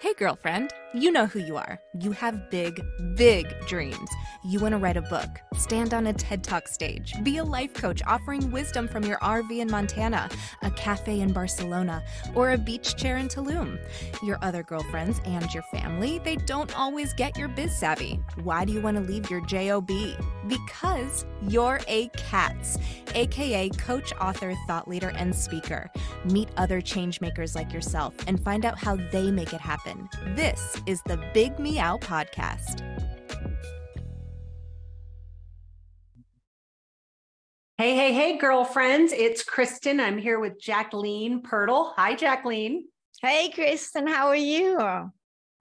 Hey, girlfriend, you know who you are. You have big, big dreams. You want to write a book, stand on a TED Talk stage, be a life coach offering wisdom from your RV in Montana, a cafe in Barcelona, or a beach chair in Tulum. Your other girlfriends and your family, they don't always get your biz savvy. Why do you want to leave your JOB? Because you're a CATS, aka coach, author, thought leader, and speaker. Meet other changemakers like yourself and find out how they make it happen. This is the Big Meow Podcast. Hey, hey, hey, girlfriends. It's Kristen. I'm here with Jacqueline Pirtle. Hi, Jacqueline. Hey, Kristen. How are you?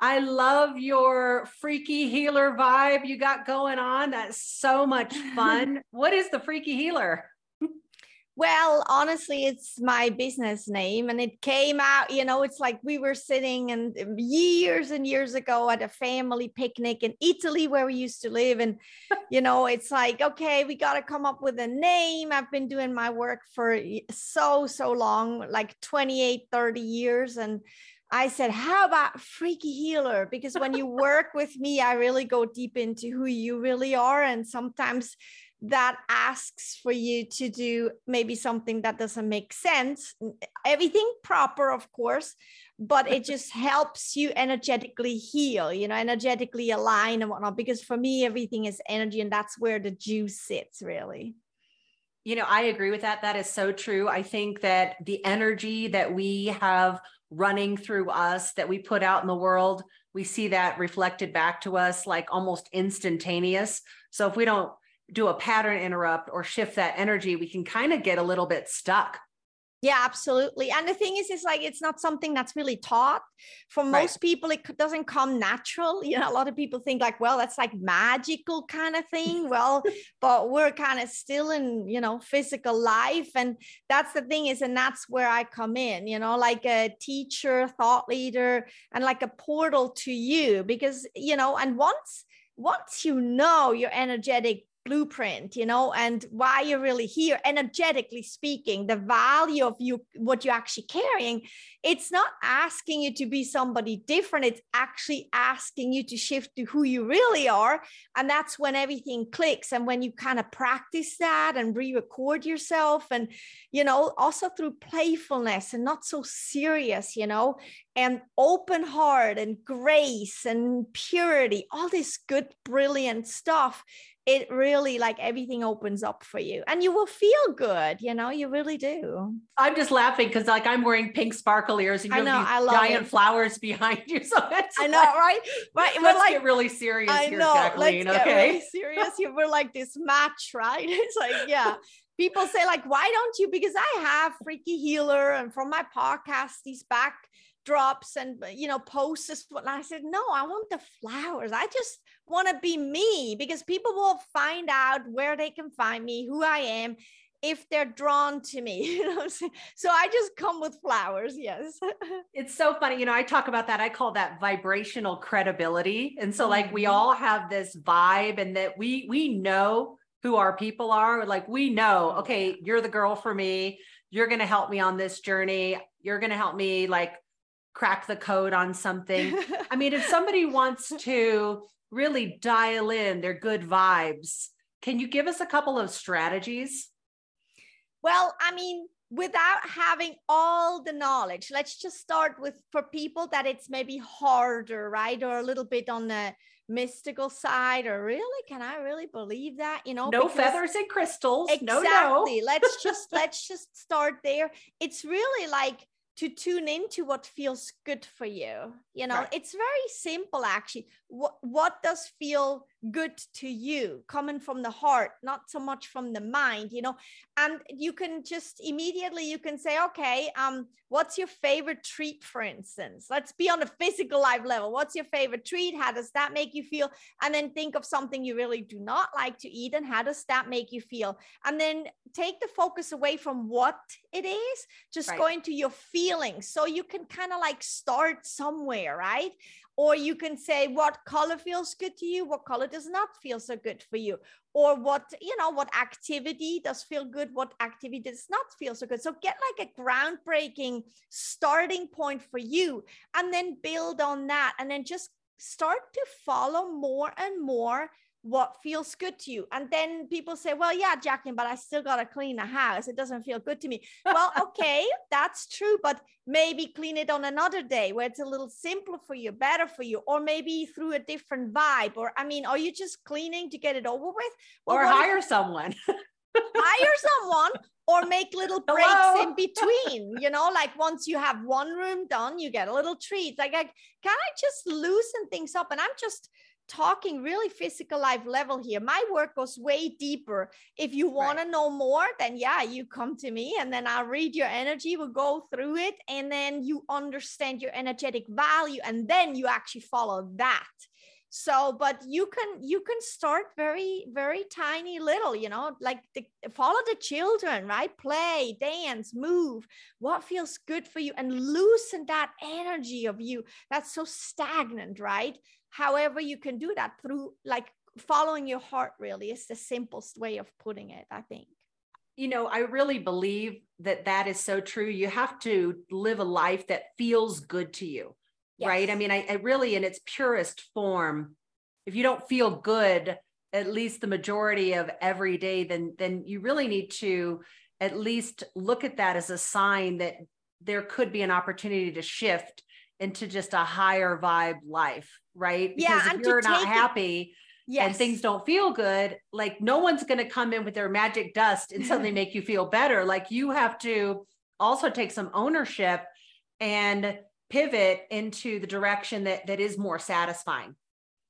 I love your freaky healer vibe you got going on. That's so much fun. what is the freaky healer? Well, honestly, it's my business name and it came out, you know, it's like we were sitting and um, years and years ago at a family picnic in Italy where we used to live. And, you know, it's like, okay, we got to come up with a name. I've been doing my work for so, so long, like 28, 30 years. And I said, How about freaky healer? Because when you work with me, I really go deep into who you really are. And sometimes that asks for you to do maybe something that doesn't make sense. Everything proper of course but it just helps you energetically heal you know energetically align and whatnot because for me everything is energy and that's where the juice sits really. You know i agree with that. That is so true. I think that the energy that we have running through us that we put out in the world we see that reflected back to us like almost instantaneous. So if we don't do a pattern interrupt or shift that energy, we can kind of get a little bit stuck. Yeah, absolutely. And the thing is, it's like it's not something that's really taught. For most right. people, it doesn't come natural. You know, a lot of people think like, well, that's like magical kind of thing. well, but we're kind of still in, you know, physical life. And that's the thing is, and that's where I come in, you know, like a teacher, thought leader, and like a portal to you. Because, you know, and once once you know your energetic blueprint you know and why you're really here energetically speaking the value of you what you're actually carrying it's not asking you to be somebody different. It's actually asking you to shift to who you really are. And that's when everything clicks and when you kind of practice that and re-record yourself and you know also through playfulness and not so serious you know and open heart and grace and purity all this good brilliant stuff it really like everything opens up for you and you will feel good you know you really do. I'm just laughing because like i'm wearing pink sparkle ears and you I know, have these giant it. flowers behind you. So i know right? Right let's we're like, get really serious I here know, Jacqueline, let's okay? get really serious you we're like this match right? It's like yeah. People say like why don't you? Because i have freaky healer and from my podcast these back drops and you know posts and I said no I want the flowers. I just want to be me because people will find out where they can find me who I am if they're drawn to me you know so I just come with flowers yes it's so funny you know I talk about that I call that vibrational credibility and so like we mm-hmm. all have this vibe and that we we know who our people are like we know okay you're the girl for me you're going to help me on this journey you're going to help me like crack the code on something. I mean, if somebody wants to really dial in their good vibes, can you give us a couple of strategies? Well, I mean, without having all the knowledge, let's just start with for people that it's maybe harder, right? Or a little bit on the mystical side or really can i really believe that you know no feathers and crystals exactly no, no. let's just let's just start there it's really like to tune into what feels good for you you know right. it's very simple actually what what does feel good to you coming from the heart not so much from the mind you know? And you can just immediately you can say okay um what's your favorite treat for instance? Let's be on a physical life level. What's your favorite treat? How does that make you feel? And then think of something you really do not like to eat and how does that make you feel? And then take the focus away from what it is just right. go into your feelings. So you can kind of like start somewhere right or you can say what color feels good to you? What color does not feel so good for you? Or what you know what activity does feel good? What activity does not feel so good? So get like a groundbreaking starting point for you and then build on that and then just start to follow more and more what feels good to you. And then people say, well, yeah, Jacqueline, but I still got to clean the house. It doesn't feel good to me. Well, okay, that's true, but maybe clean it on another day where it's a little simpler for you, better for you, or maybe through a different vibe. Or, I mean, are you just cleaning to get it over with? Well, or hire if- someone. hire someone or make little breaks Hello? in between you know like once you have one room done you get a little treat like I, can i just loosen things up and i'm just talking really physical life level here. My work goes way deeper. If you want right. to know more, then yeah, you come to me and then I'll read your energy, we'll go through it, and then you understand your energetic value, and then you actually follow that. So, but you can you can start very very tiny little, you know, like the, follow the children, right? Play, dance, move. What feels good for you, and loosen that energy of you that's so stagnant, right? however you can do that through like following your heart really is the simplest way of putting it i think you know i really believe that that is so true you have to live a life that feels good to you yes. right i mean I, I really in its purest form if you don't feel good at least the majority of every day then then you really need to at least look at that as a sign that there could be an opportunity to shift into just a higher vibe life, right? Because yeah, if you're not happy yes. and things don't feel good, like no one's going to come in with their magic dust and suddenly make you feel better. Like you have to also take some ownership and pivot into the direction that that is more satisfying.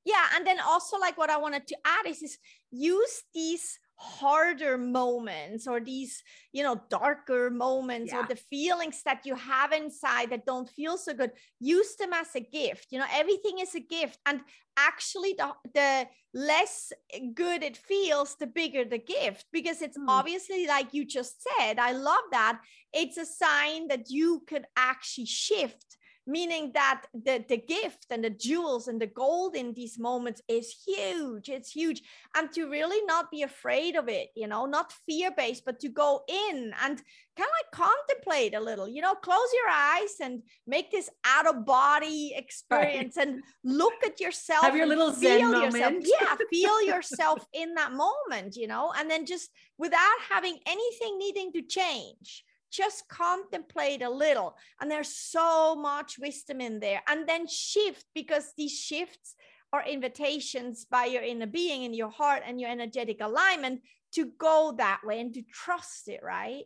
Yeah, and then also like what I wanted to add is, is use these harder moments or these you know darker moments yeah. or the feelings that you have inside that don't feel so good use them as a gift you know everything is a gift and actually the, the less good it feels the bigger the gift because it's mm. obviously like you just said i love that it's a sign that you could actually shift meaning that the, the gift and the jewels and the gold in these moments is huge it's huge and to really not be afraid of it you know not fear based but to go in and kind of like contemplate a little you know close your eyes and make this out of body experience right. and look at yourself have your little zen yourself. moment yeah feel yourself in that moment you know and then just without having anything needing to change just contemplate a little and there's so much wisdom in there. And then shift because these shifts are invitations by your inner being in your heart and your energetic alignment to go that way and to trust it right?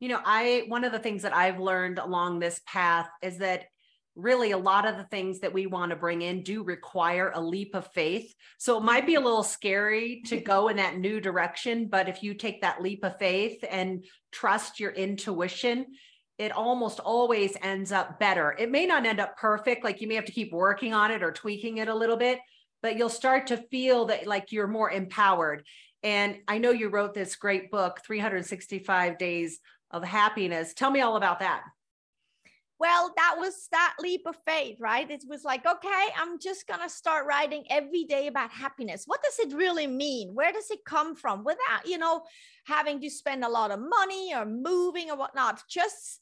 You know i one of the things that i've learned along this path is that really a lot of the things that we want to bring in do require a leap of faith. So it might be a little scary to go in that new direction, but if you take that leap of faith and trust your intuition, it almost always ends up better. It may not end up perfect, like you may have to keep working on it or tweaking it a little bit, but you'll start to feel that like you're more empowered. And I know you wrote this great book, 365 Days of Happiness. Tell me all about that well that was that leap of faith right? It was like okay i'm just going to start writing every day about happiness. What does it really mean? Where does it come from? Without you know having to spend a lot of money or moving or whatnot just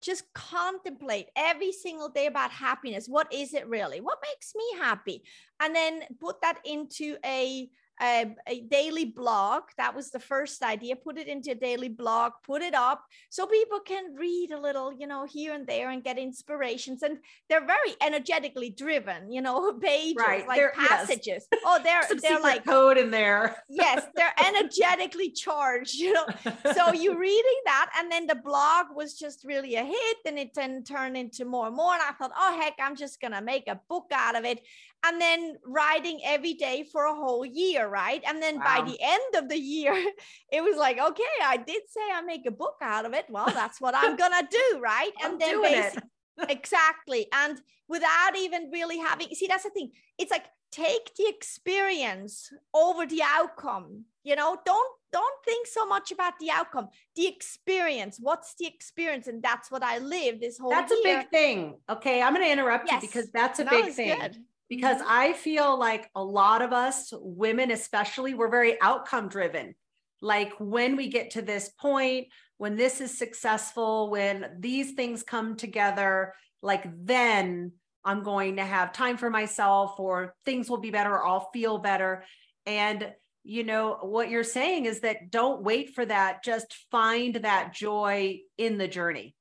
just contemplate every single day about happiness. What is it really? What makes me happy? And then put that into a a, a, daily blog. That was the first idea. Put it into a daily blog, put it up so people can read a little, you know, here and there and get inspirations. And they're very energetically driven, you know, pages right. like they're, passages. Yes. Oh, they're they're like code in there. yes, they're energetically charged, you know. So you're reading that, and then the blog was just really a hit, and it then turned into more and more. And I thought, oh heck, I'm just gonna make a book out of it and then writing every day for a whole year, right? And then wow. by the end of the year, it was like, okay, I did say I make a book out of it. Well, that's what I'm gonna do, right? I'm and then basically, exactly. And without even really having see, that's the thing. It's like take the experience over the outcome. You know, don't don't think so much about the outcome the experience what's the experience and that's what i live this whole that's year. a big thing okay i'm going to interrupt yes. you because that's a no, big thing good because. I feel like a lot of us women, especially, we're very outcome driven. Like when we get to this point, when this is successful, when these things come together, like then I'm going to have time for myself or things will be better or I'll feel better. And you know what you're saying is that don't wait for that just find that joy in the journey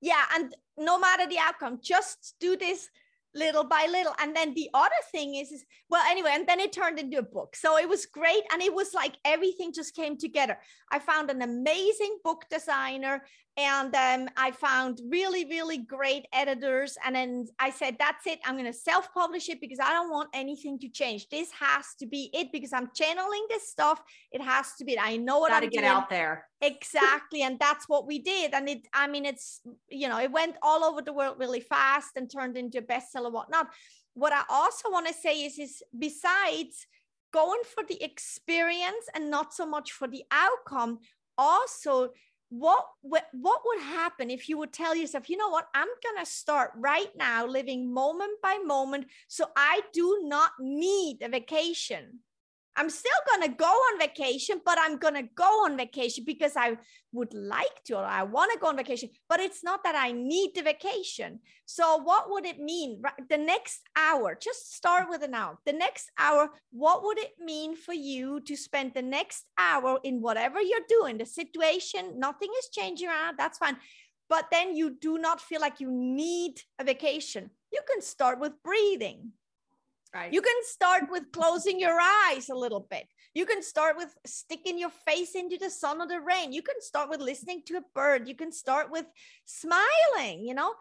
yeah and no matter the outcome just do this little by little. And then the other thing is, is well anyway and then it turned into a book. So it was great. And it was like everything just came together. I found an amazing book designer and um, i found really really great editors and then i said that's it. I'm going to self-publish it because i don't want anything to change. This has to be it because i'm channeling this stuff. It has to be i know what Gotta i'm get doing. out there. Exactly and that's what we did and it i mean it's you know it went all over the world really fast and turned into a bestseller whatnot. What i also want to say is is besides going for the experience and not so much for the outcome also what, what would happen if you would tell yourself you know what? I'm going to start right now living moment by moment so i do not need a vacation I'm still going to go on vacation, but I'm going to go on vacation because I would like to, or I want to go on vacation, but it's not that I need the vacation. So, what would it mean? The next hour, just start with an hour. The next hour, what would it mean for you to spend the next hour in whatever you're doing? The situation, nothing is changing around, that's fine. But then you do not feel like you need a vacation. You can start with breathing Right. You can start with closing your eyes a little bit. You can start with sticking your face into the sun or the rain. You can start with listening to a bird. You can start with smiling, you know.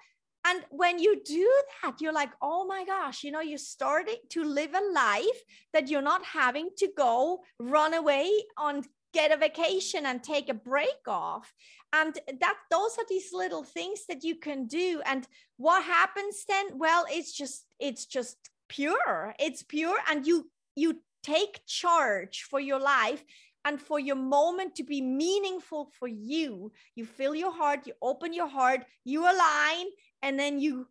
And when you do that, you're like, oh my gosh, you know, you're starting to live a life that you're not having to go run away on get a vacation and take a break off and that those are these little things that you can do and what happens then well it's just it's just pure. It's pure and you you take charge for your life and for your moment to be meaningful for you. You fill your heart you open your heart you align and then you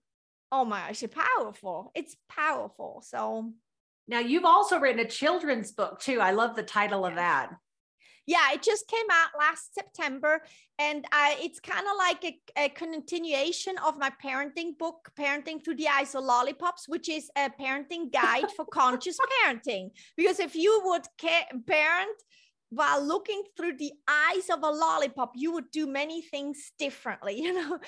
oh my gosh it's powerful. It's powerful. So now you've also written a children's book too. I love the title of that yeah, it just came out last September, and I, it's kind of like a, a, continuation of my parenting book, Parenting Through the Eyes of Lollipops, which is a parenting guide for conscious parenting. Because if you would parent while looking through the eyes of a lollipop, you would do many things differently, you know,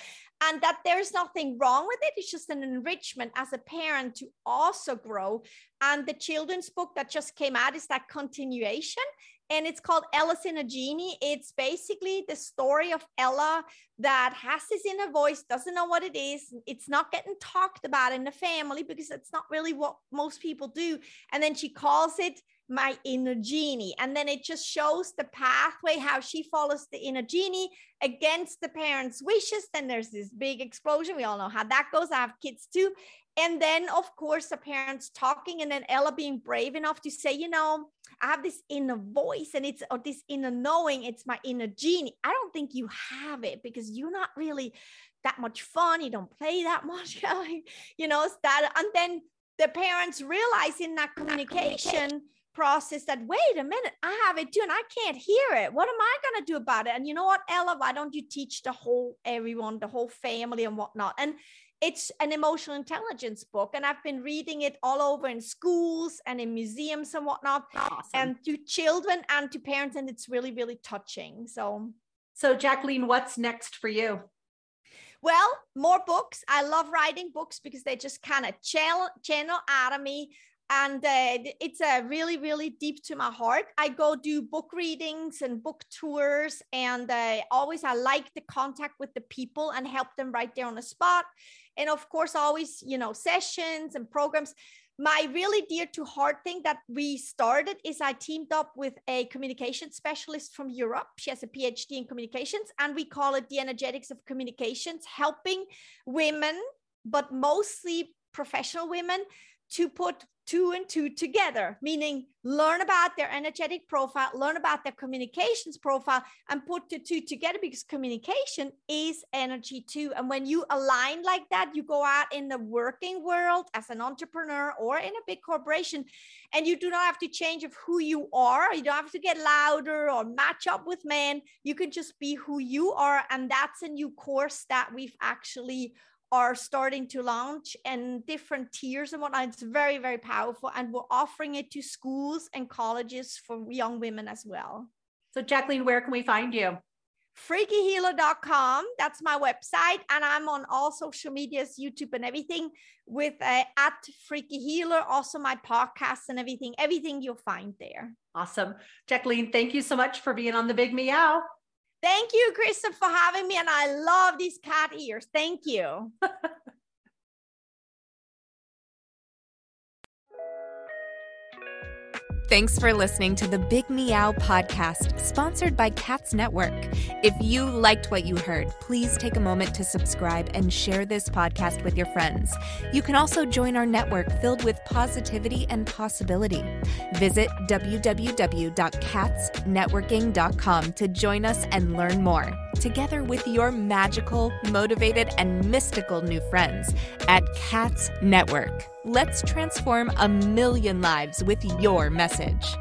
and that there's nothing wrong with it. It's just an enrichment as a parent to also grow. And the children's book that just came out is that continuation and it's called Ella's Inner Genie. It's basically the story of Ella that has this inner voice, doesn't know what it is. It's not getting talked about in the family because it's not really what most people do. And then she calls it my inner genie. And then it just shows the pathway, how she follows the inner genie against the parents' wishes. Then there's this big explosion. We all know how that goes. I have kids too. And then, of course, the parents talking, and then Ella being brave enough to say, you know, I have this inner voice and it's or this inner knowing, it's my inner genie. I don't think you have it because you're not really that much fun. You don't play that much, you know, that. And then the parents realize in that communication process that wait a minute i have it too and i can't hear it what am i going to do about it and you know what ella why don't you teach the whole everyone the whole family and whatnot and it's an emotional intelligence book and i've been reading it all over in schools and in museums and whatnot awesome. and to children and to parents and it's really really touching so so jacqueline what's next for you well, more books. I love writing books because they just kind of channel, channel out of me and uh, it's a uh, really really deep to my heart. I go do book readings and book tours and uh, always i like the contact with the people and help them right there on the spot. And of course always you know sessions and programs. My really dear to heart thing that we started is i teamed up with a communication specialist from europe. She has a phd in communications and we call it the energetics of communications helping women but mostly professional women to put two and two together, meaning learn about their energetic profile, learn about their communications profile, and put the two together because communication is energy too. And when you align like that, you go out in the working world as an entrepreneur or in a big corporation, and you do not have to change of who you are. You don't have to get louder or match up with men. You can just be who you are. And that's a new course that we've actually are starting to launch and different tiers and whatnot. It's very, very powerful. And we're offering it to schools and colleges for young women as well. So, Jacqueline, where can we find you? freakyhealer.com that's my website and i'm on all social medias youtube and everything with uh, at freaky healer also my podcast and everything everything you'll find there awesome jacqueline thank you so much for being on the big meow Thank you, Kristen, for having me. And I love these cat ears. Thank you. Thanks for listening to the Big Meow podcast, sponsored by Cats Network. If you liked what you heard, please take a moment to subscribe and share this podcast with your friends. You can also join our network filled with positivity and possibility. Visit www.catsnetworking.com to join us and learn more together with your magical, motivated, and mystical new friends at Cats Network. Let's transform a million lives with your message.